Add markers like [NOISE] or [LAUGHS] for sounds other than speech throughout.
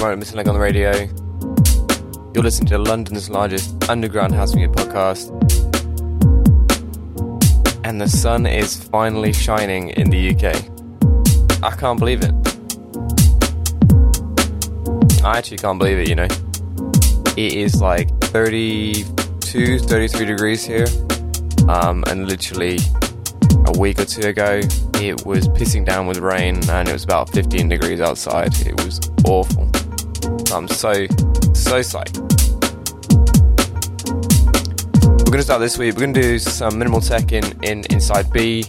to Missing on the Radio. You're listening to London's largest underground house music podcast. And the sun is finally shining in the UK. I can't believe it. I actually can't believe it, you know. It is like 32, 33 degrees here. Um, and literally a week or two ago, it was pissing down with rain and it was about 15 degrees outside. It was awful. I'm so, so psyched. We're gonna start this week. We're gonna do some minimal tech in, in inside B,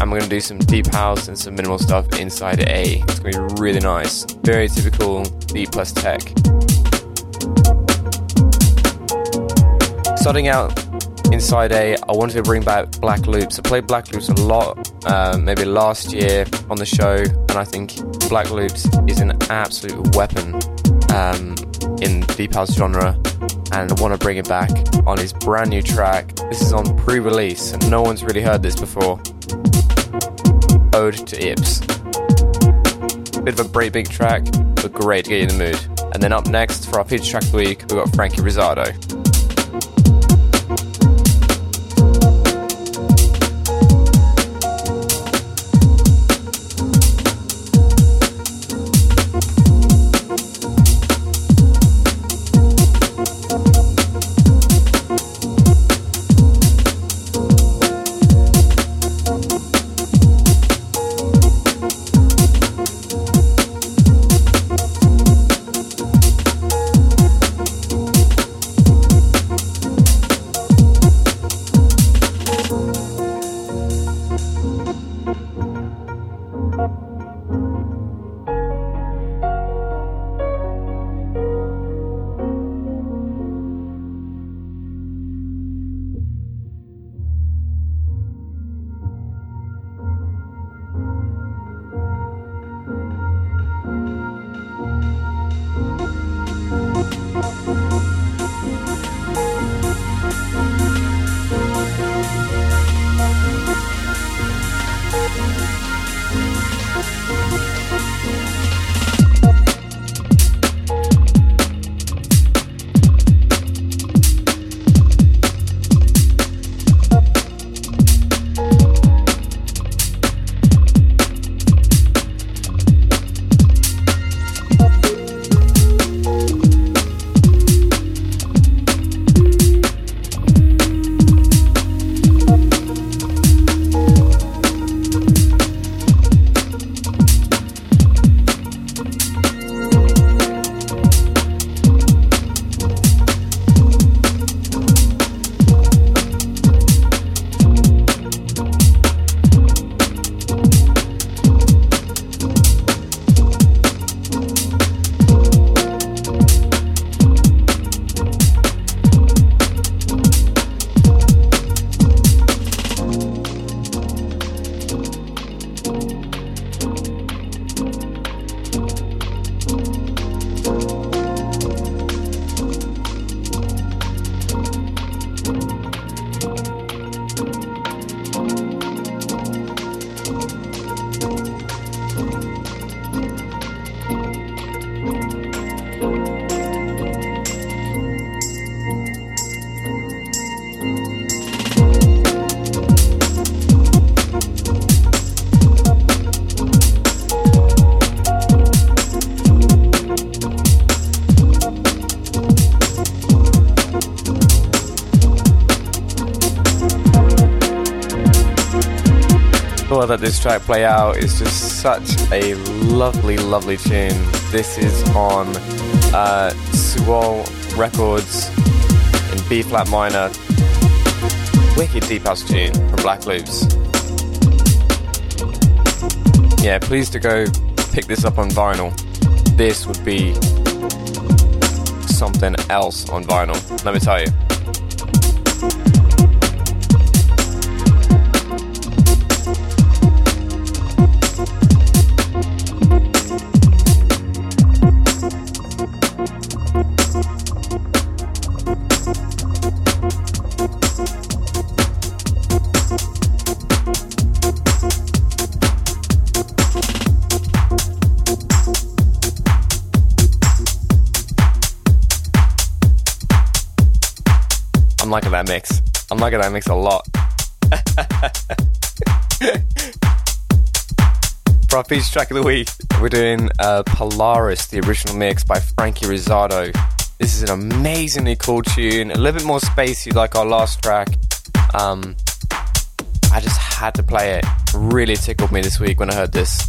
and we're gonna do some deep house and some minimal stuff inside A. It's gonna be really nice. Very typical B plus tech. Starting out inside A, I wanted to bring back Black Loops. I played Black Loops a lot, uh, maybe last year on the show, and I think Black Loops is an absolute weapon um, in deep house genre and I want to bring it back on his brand new track. This is on pre release, and no one's really heard this before. Ode to Ips. Bit of a breakbeat track, but great to get you in the mood. And then up next for our feature track of the week, we've got Frankie Rizardo. Play out. is just such a lovely, lovely tune. This is on uh, Suol Records in B flat minor. Wicked deep house tune from Black Loops. Yeah, please to go pick this up on vinyl. This would be something else on vinyl, let me tell you. Mix. I'm liking that mix a lot. For our feature track of the week, we're doing uh, Polaris, the original mix by Frankie Rizardo. This is an amazingly cool tune, a little bit more spacey like our last track. Um, I just had to play it. Really tickled me this week when I heard this.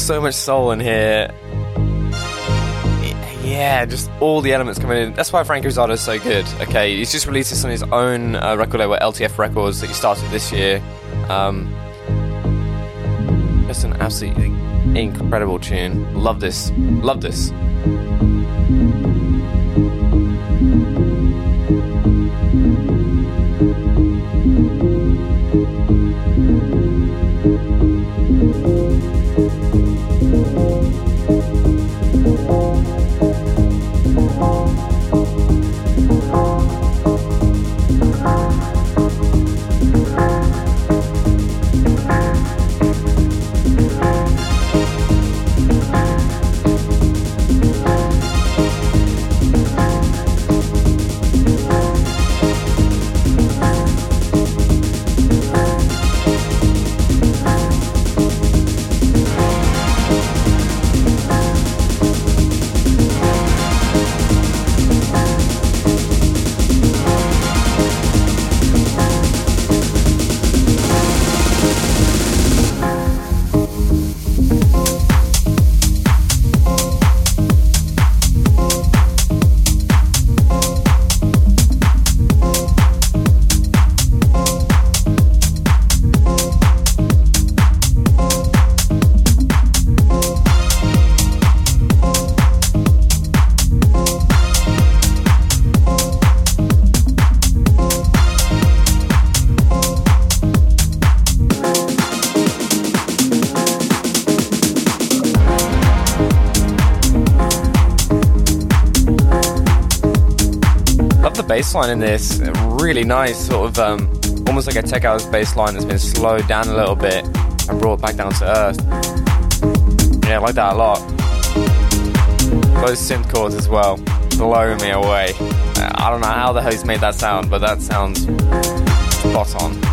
So much soul in here. Yeah, just all the elements coming in. That's why Frank Rizardo is so good. Okay, he's just released this on his own uh, record label, LTF Records, that he started this year. Um, just an absolutely incredible tune. Love this. Love this. Bass line in this. Really nice, sort of um, almost like a tech house bass line that's been slowed down a little bit and brought back down to earth. Yeah, I like that a lot. Those synth chords as well, blow me away. I don't know how the he's made that sound, but that sounds spot on.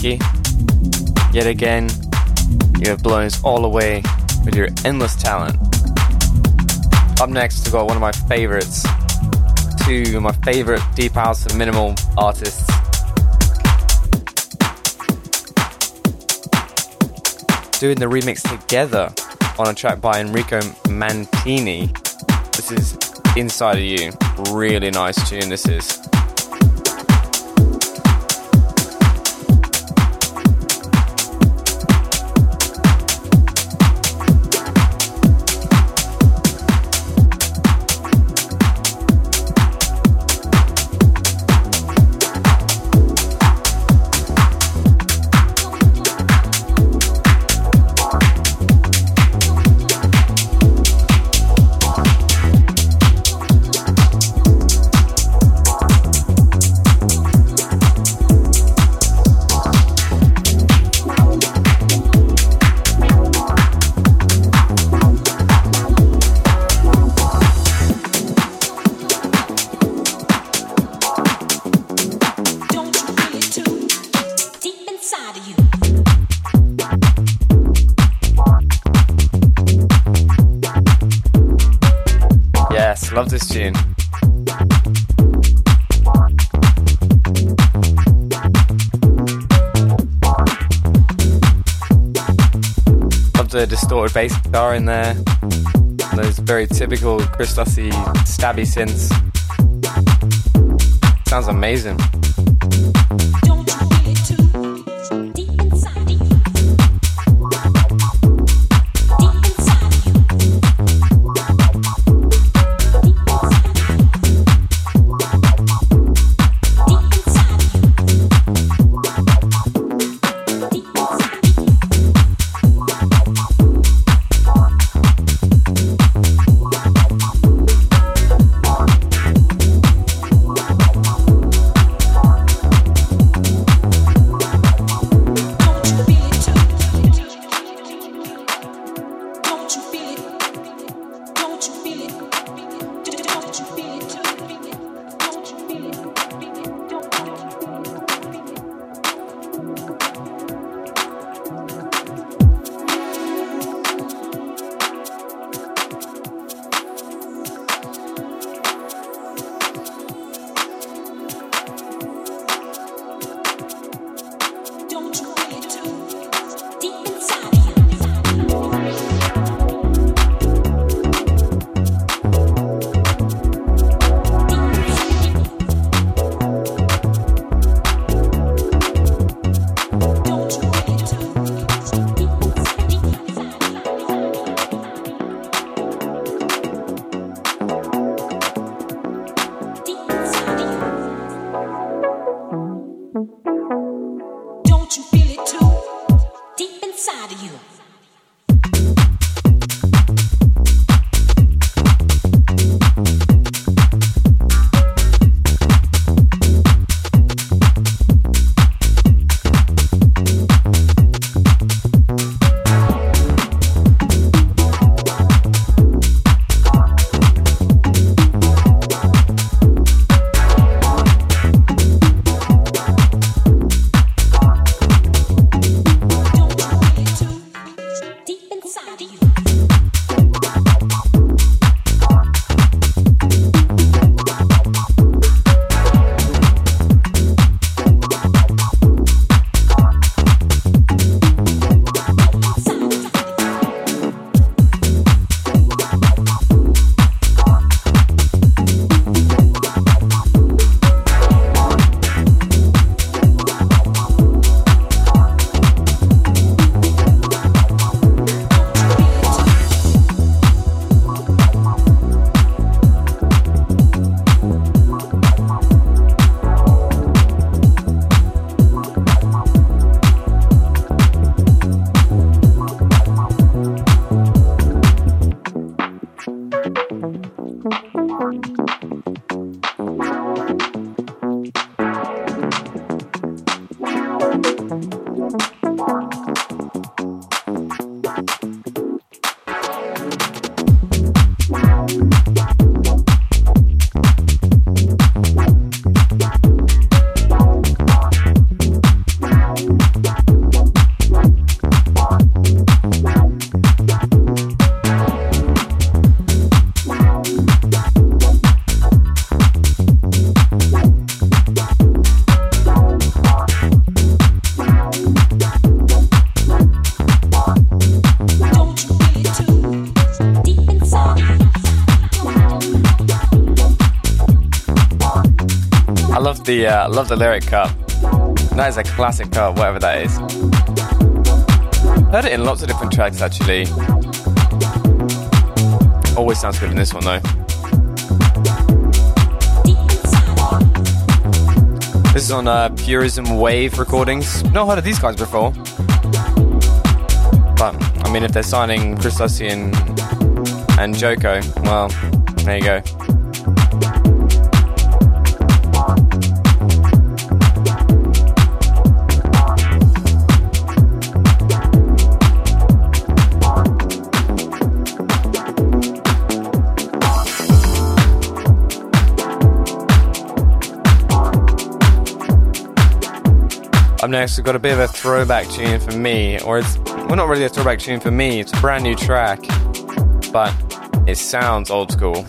Yet again, you have blown us all away with your endless talent. Up next, we've got one of my favorites, two of my favorite deep house and minimal artists. Doing the remix together on a track by Enrico Mantini. This is Inside of You. Really nice tune, this is. Distorted bass guitar in there. Those very typical Chris Dussy stabby synths. Sounds amazing. The uh, love the lyric cut. That is a classic cut, whatever that is. Heard it in lots of different tracks actually. Always sounds good in this one though. This is on uh, Purism Wave recordings. Not heard of these guys before. But, I mean, if they're signing Chris Hussey and, and Joko, well, there you go. Up next, we've got a bit of a throwback tune for me, or it's well, not really a throwback tune for me. It's a brand new track, but it sounds old school.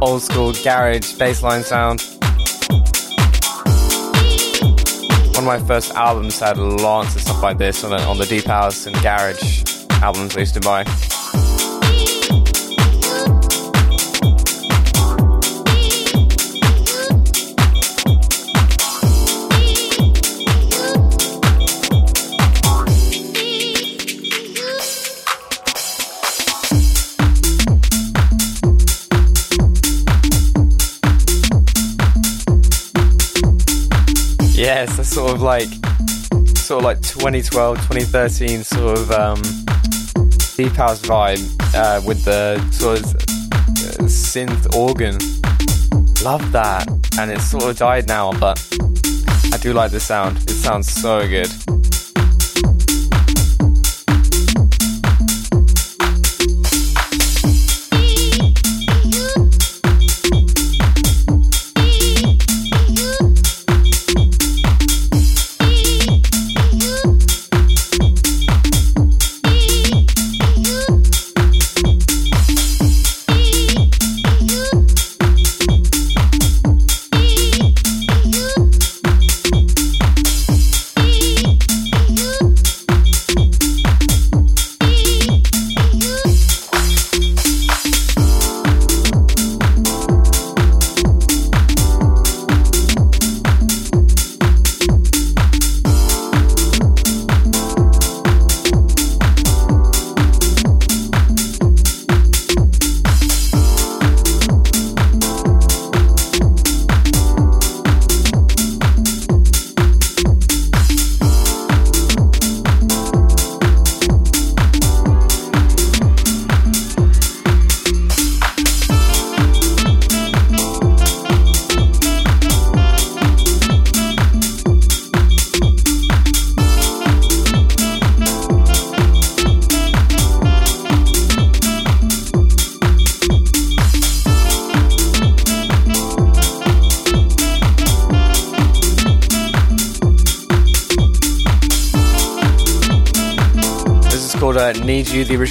Old school garage bassline sound. One of my first albums had lots of stuff like this on the, on the Deep House and Garage albums I used to buy. Yes, that's sort of like sort of like 2012, 2013 sort of um, deep house vibe uh, with the sort of uh, synth organ. Love that, and it's sort of died now, but I do like the sound. It sounds so good.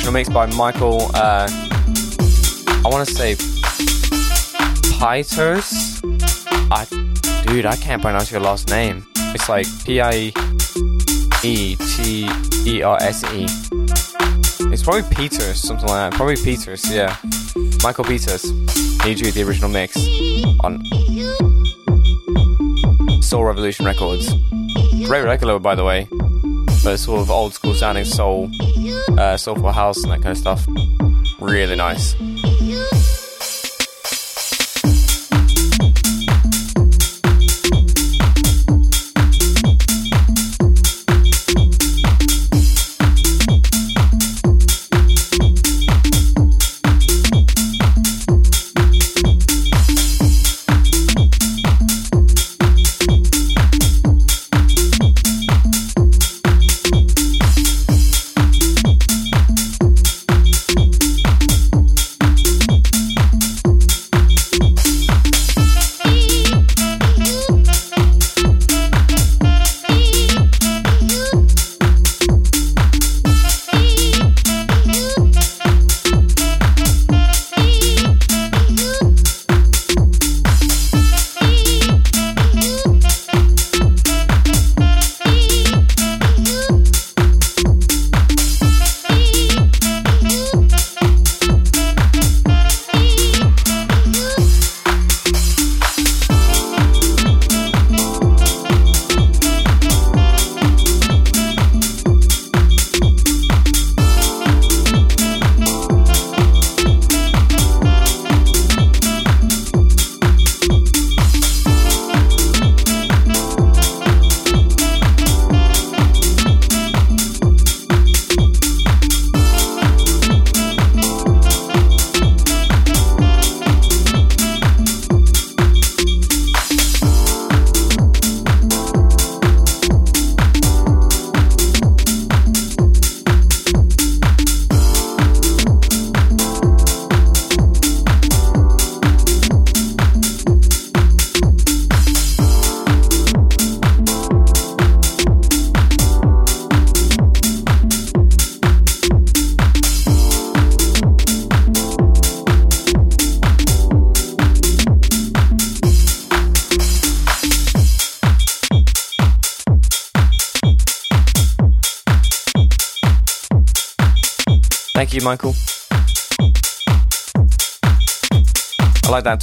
Original mix by Michael, uh, I want to say Pieters. I, dude, I can't pronounce your last name. It's like P I E T E R S E. It's probably Peters, something like that. Probably Peters, yeah. Michael Peters. Need You, the original mix on Soul Revolution Records. Great record, by the way. But sort of old school sounding soul uh, soulful house and that kind of stuff. Really nice.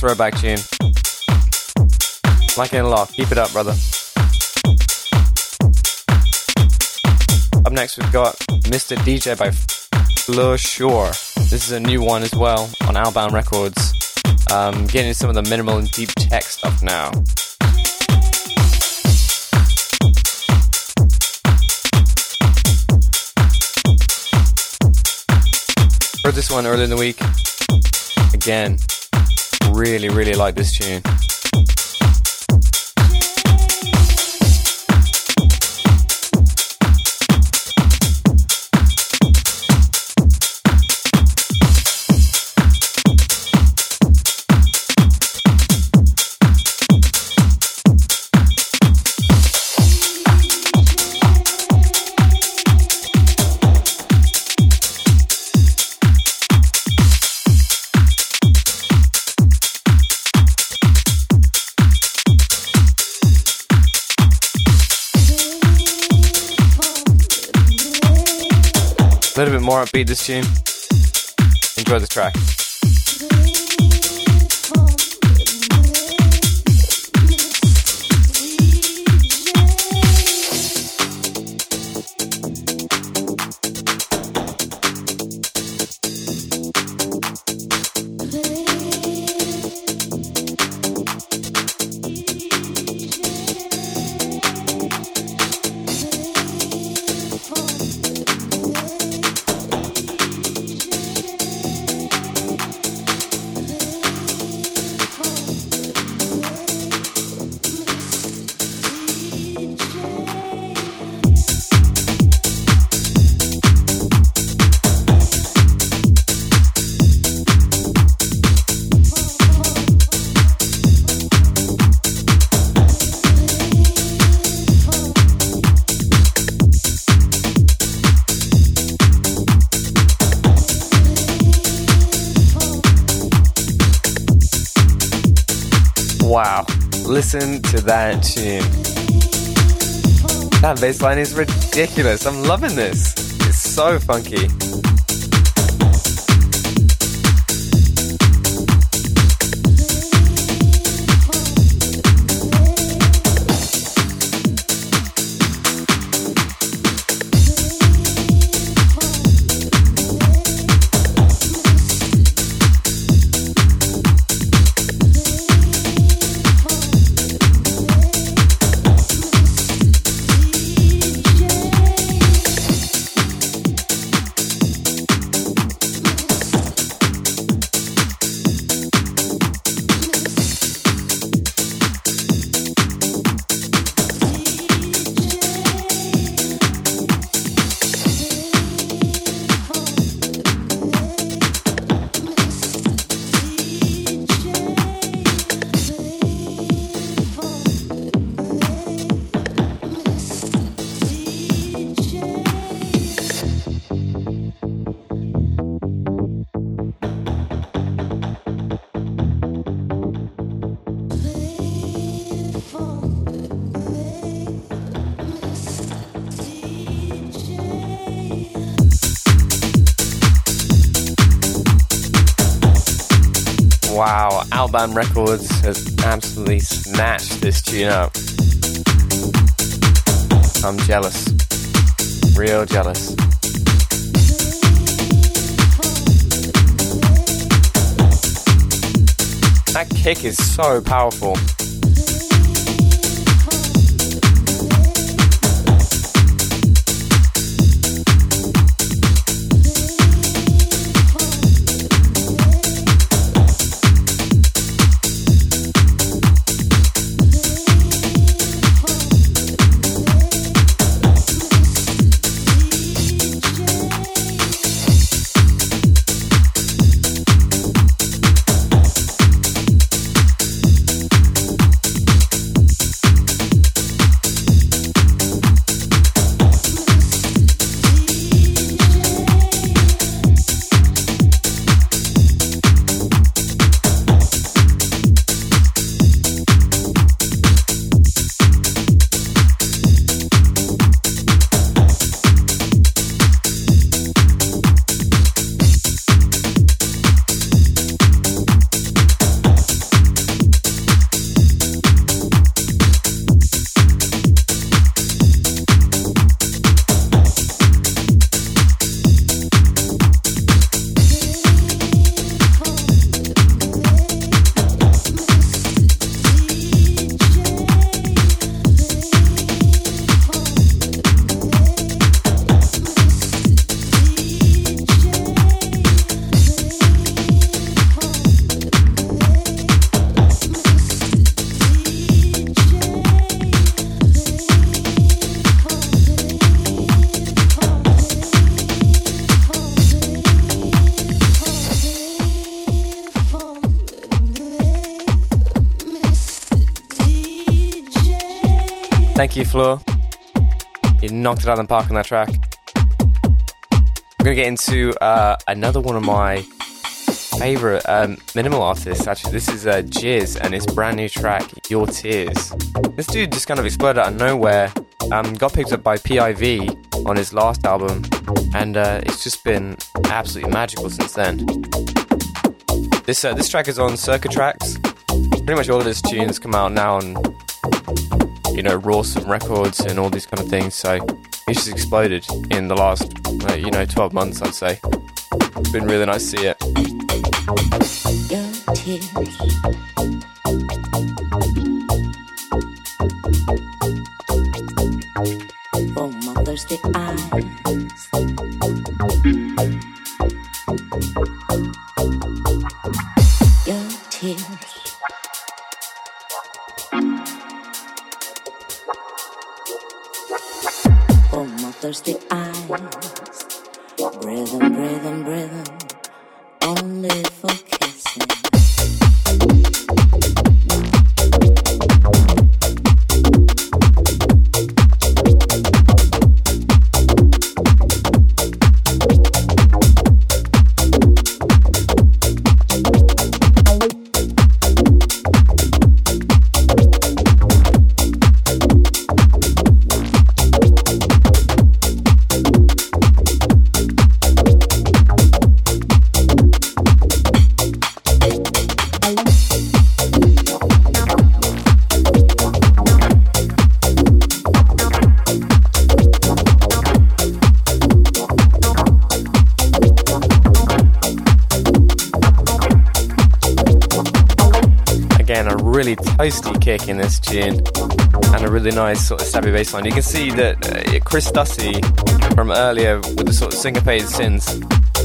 Throwback tune. Like a lot. Keep it up, brother. Up next, we've got Mr. DJ by Fleur Shore. This is a new one as well on Outbound Records. Um, getting some of the minimal and deep tech stuff now. Heard this one earlier in the week. Again, really, really like this tune. A little bit more upbeat this tune. Enjoy the track. Listen to that tune. That bass line is ridiculous. I'm loving this. It's so funky. Records has absolutely snatched this tune up. I'm jealous. Real jealous. That kick is so powerful. You, Fleur. You knocked it out of the park on that track. I'm gonna get into uh, another one of my favorite um, minimal artists. Actually, this is uh, Jizz and his brand new track, Your Tears. This dude just kind of exploded out of nowhere. Um, got picked up by PIV on his last album, and uh, it's just been absolutely magical since then. This uh, this track is on Circa Tracks. Pretty much all of his tunes come out now on you know Rawsome Records and all these kind of things. So it's just exploded in the last uh, you know 12 months, I'd say. It's been really nice to see it. Nice sort of stabby bass line. You can see that uh, Chris Stussy from earlier with the sort of syncopated synths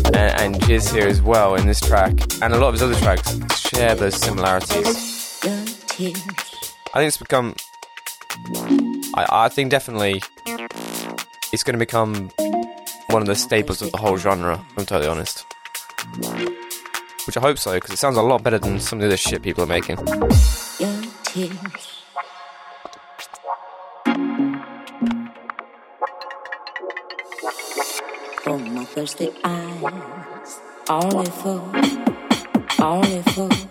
and, and Jizz here as well in this track and a lot of his other tracks share those similarities. I think it's become. I, I think definitely it's going to become one of the staples of the whole genre, I'm totally honest. Which I hope so, because it sounds a lot better than some of the other shit people are making my thirsty eyes, only for, only for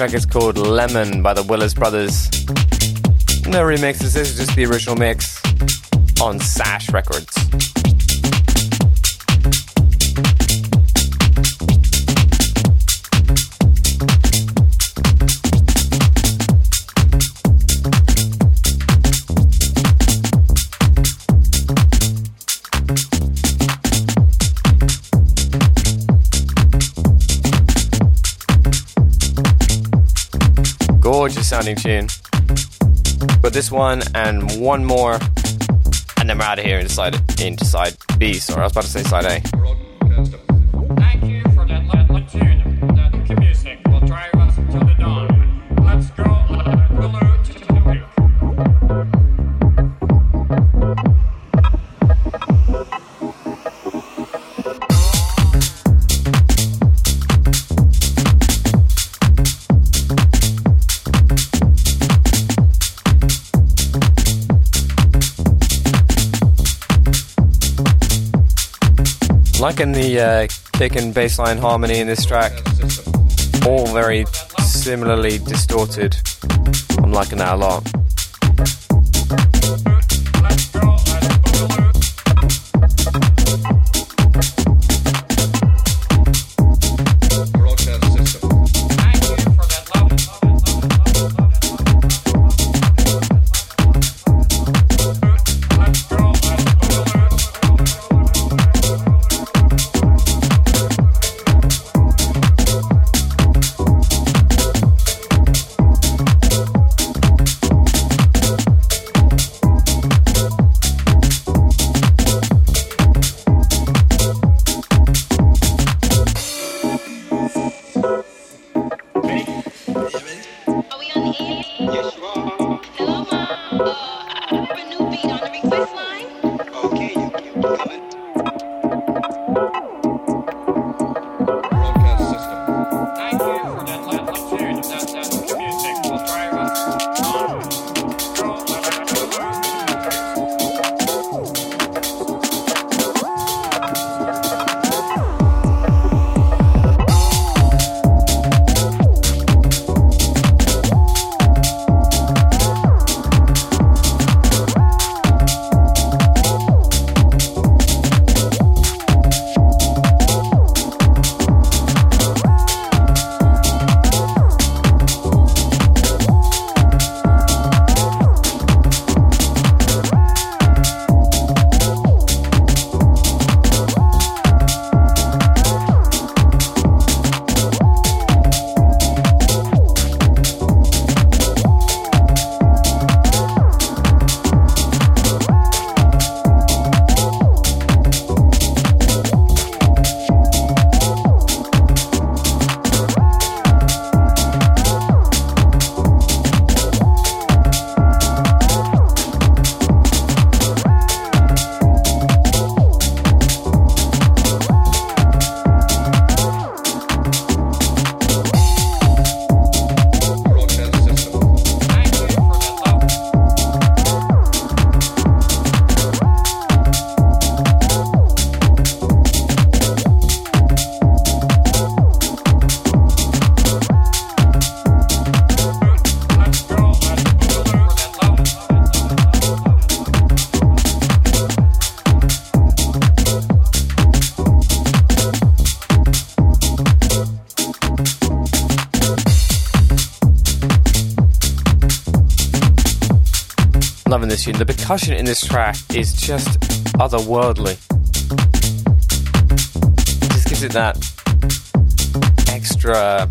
track is called Lemon by the Willis Brothers. No remixes, this is just the original mix on Sash Records. Sounding tune. But this one and one more, and then we're out of here inside into side B. Sorry, I was about to say side A. liking the uh, kick and bassline harmony in this track. All very similarly distorted. I'm liking that a lot. Percussion in this track is just otherworldly. It just gives it that extra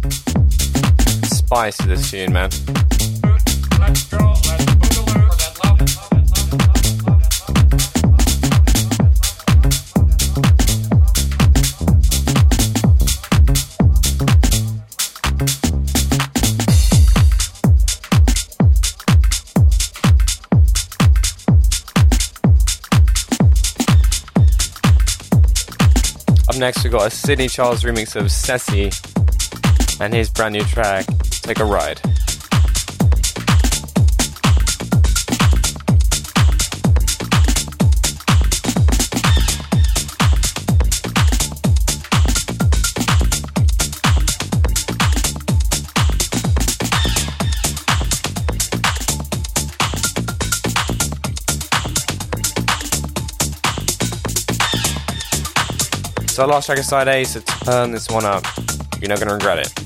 spice to this tune, man. Next, we've got a Sidney Charles remix of Ceci and his brand new track, Take a Ride. So last track is side A, so turn this one up. You're not gonna regret it.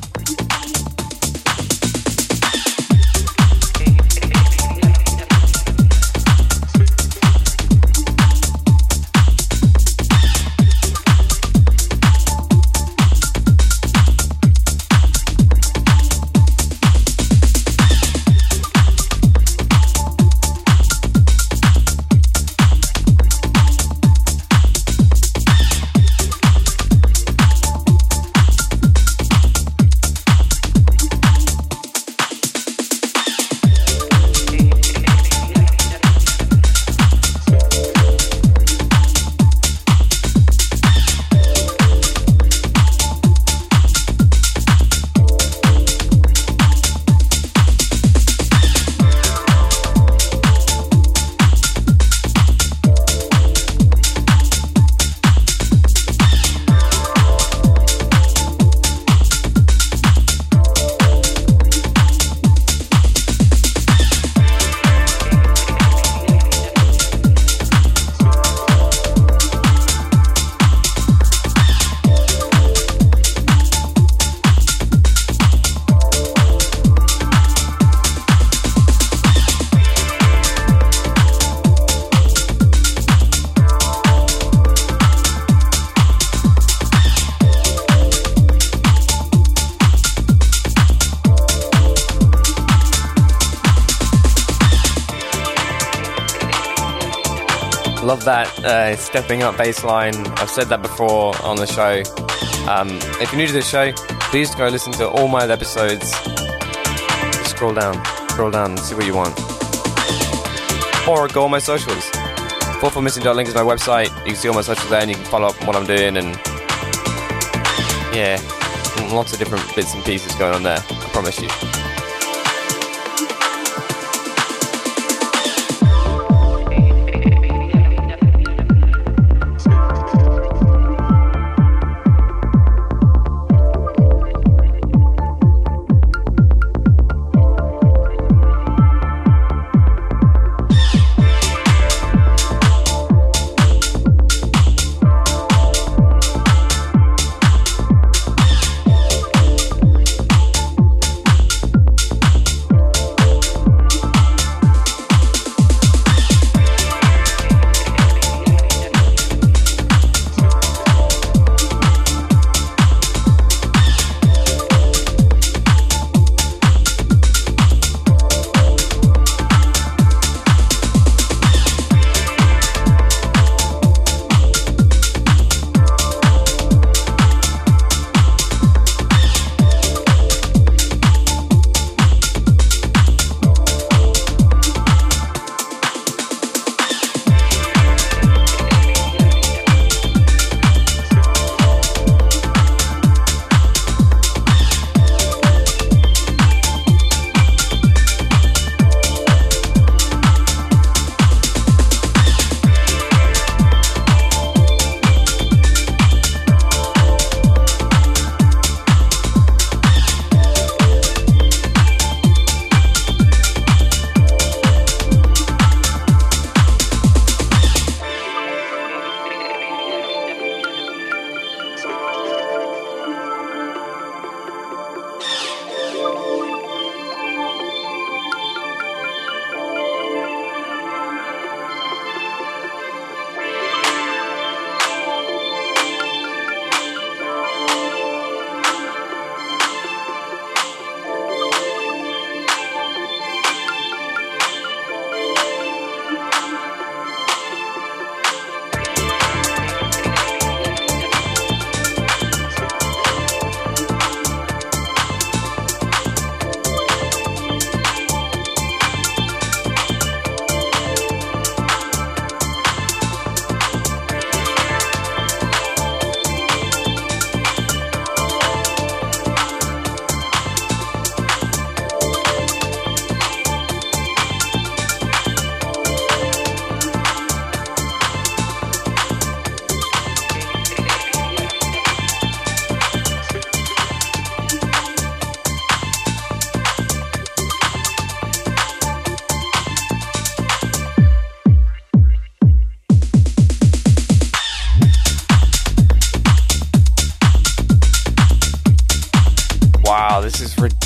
That uh, stepping up bass line. I've said that before on the show. Um, if you're new to the show, please go listen to all my other episodes. Scroll down, scroll down, and see what you want. Or go on my socials. 44missing.link is my website. You can see all my socials there and you can follow up on what I'm doing and yeah, lots of different bits and pieces going on there. I promise you.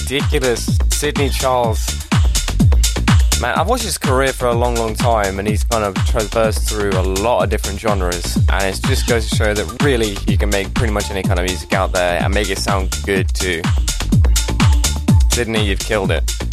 Ridiculous. Sidney Charles. Man, I've watched his career for a long, long time, and he's kind of traversed through a lot of different genres. And it just goes to show that really you can make pretty much any kind of music out there and make it sound good too. Sydney, you've killed it.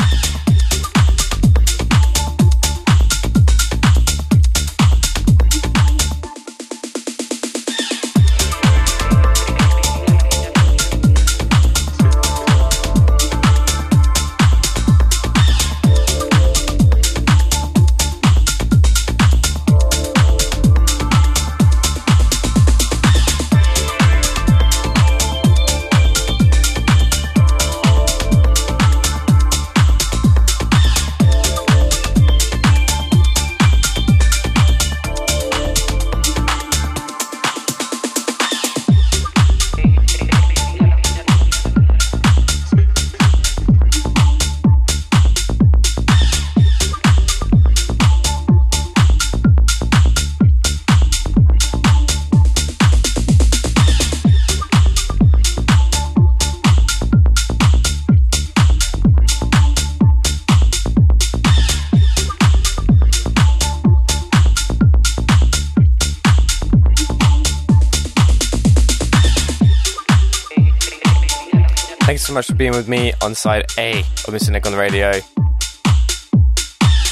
Much for being with me on side A of Mr. Nick on the radio.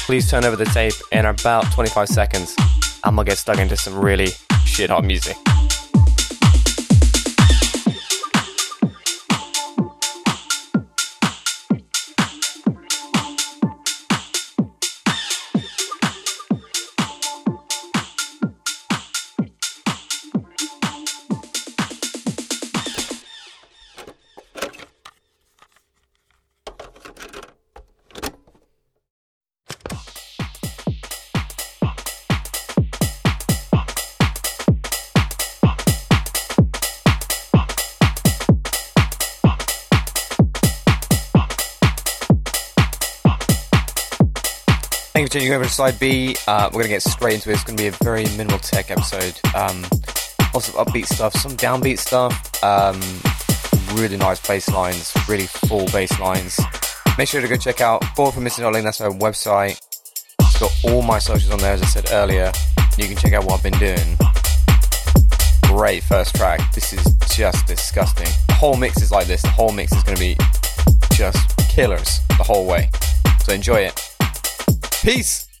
Please turn over the tape in about 25 seconds. I'm gonna get stuck into some really shit hot music. Continuing over to side B, uh, we're going to get straight into it. It's going to be a very minimal tech episode. Um, lots of upbeat stuff, some downbeat stuff, um, really nice bass lines, really full bass lines. Make sure to go check out Forward for Missing Nothing, that's our website. It's got all my socials on there, as I said earlier. You can check out what I've been doing. Great first track. This is just disgusting. The whole mix is like this. The whole mix is going to be just killers the whole way. So enjoy it. Peace.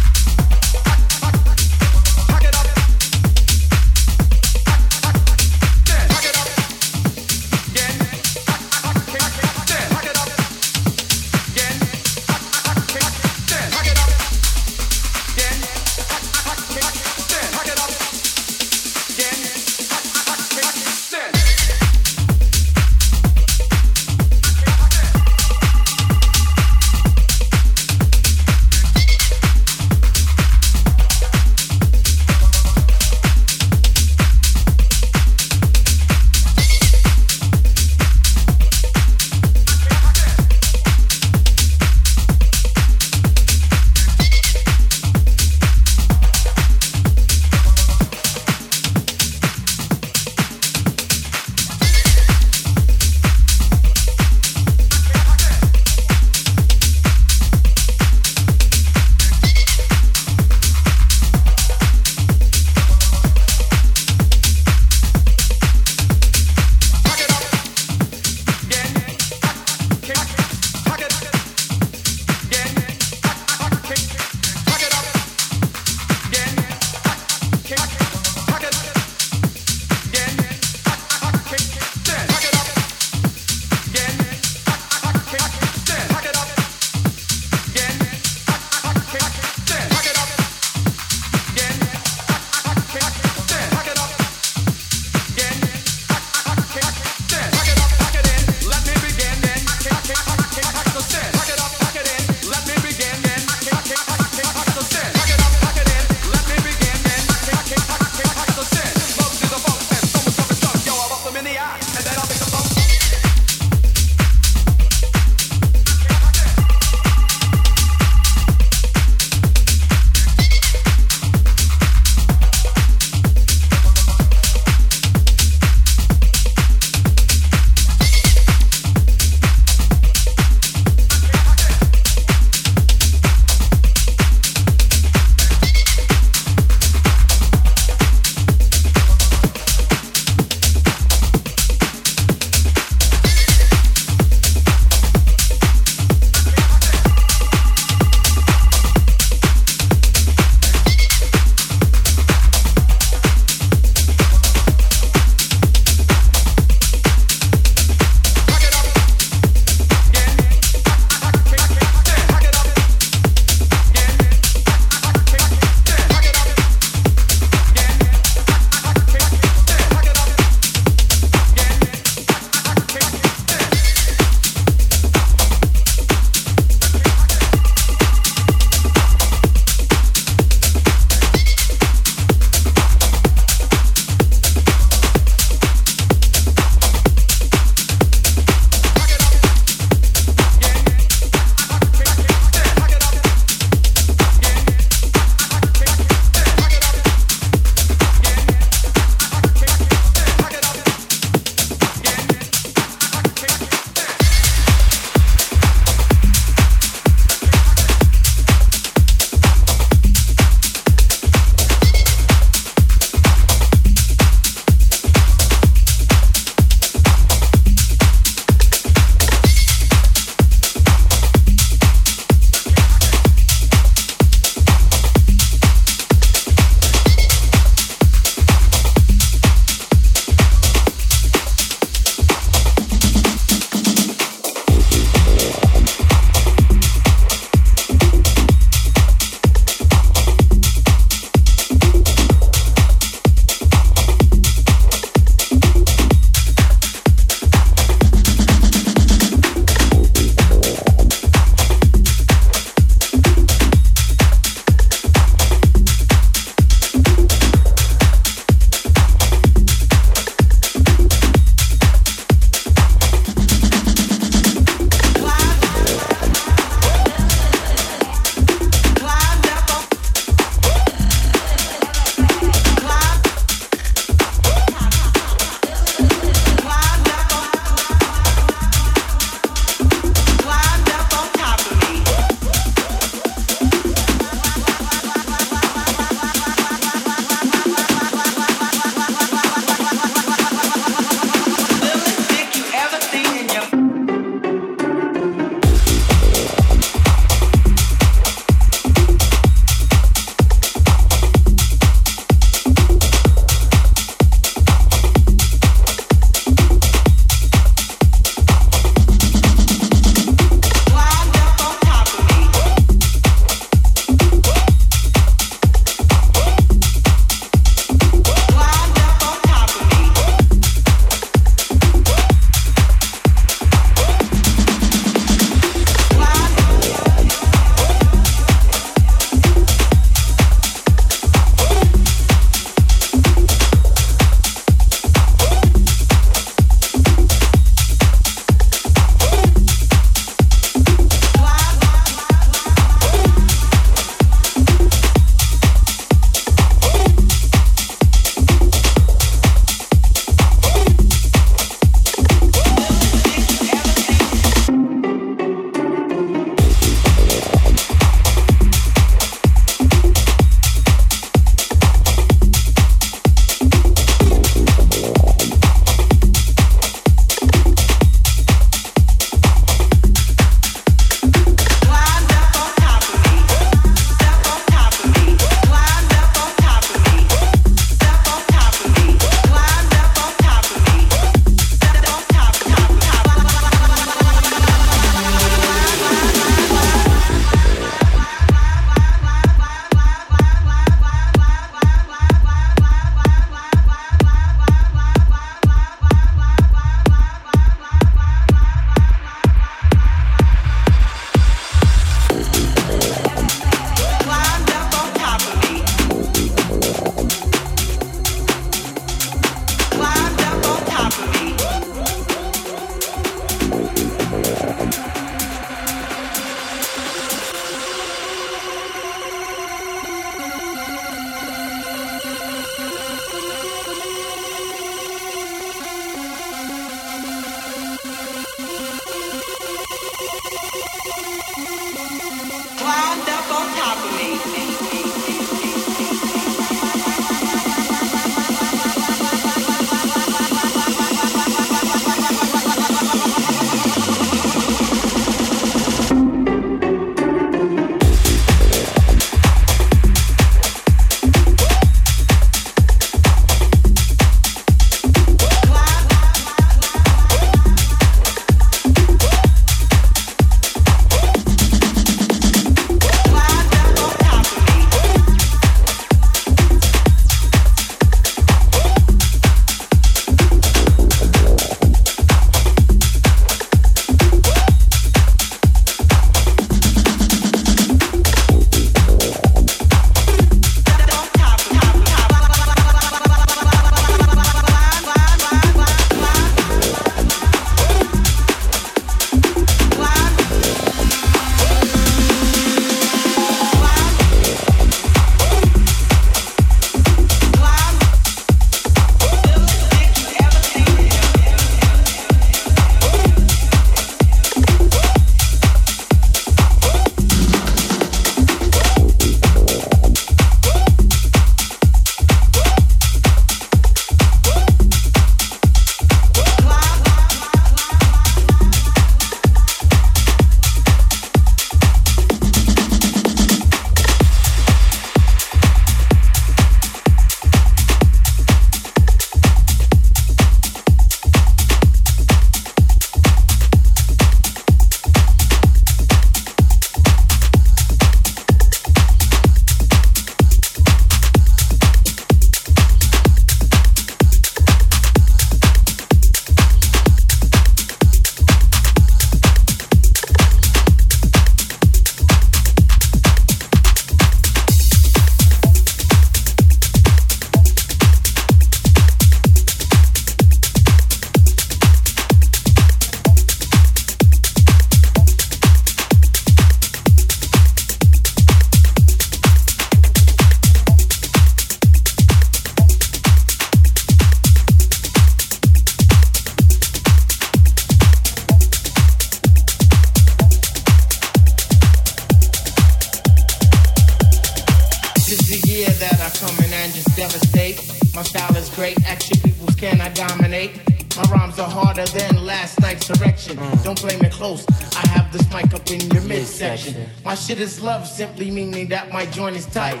Harder than last night's erection. Mm. Don't blame it close. I have this mic up in your midsection. My shit is love, simply meaning that my joint is tight.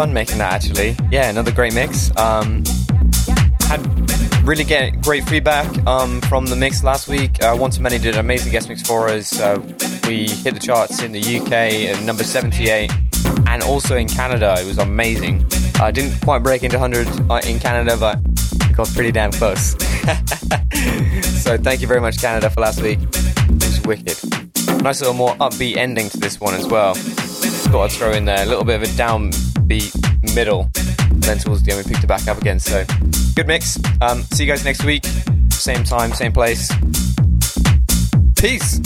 Fun making that actually. Yeah, another great mix. Um, had really get great feedback um, from the mix last week. Uh, One Too Many did an amazing guest mix for us. Uh, we hit the charts in the UK at number 78 and also in Canada. It was amazing. I uh, didn't quite break into 100 uh, in Canada, but it got pretty damn close. [LAUGHS] so thank you very much, Canada, for last week. It was wicked. Nice little more upbeat ending to this one as well. Thought I'd throw in there a little bit of a downbeat middle. Then towards the end, we picked it back up again. So good mix. Um, see you guys next week. Same time, same place. Peace.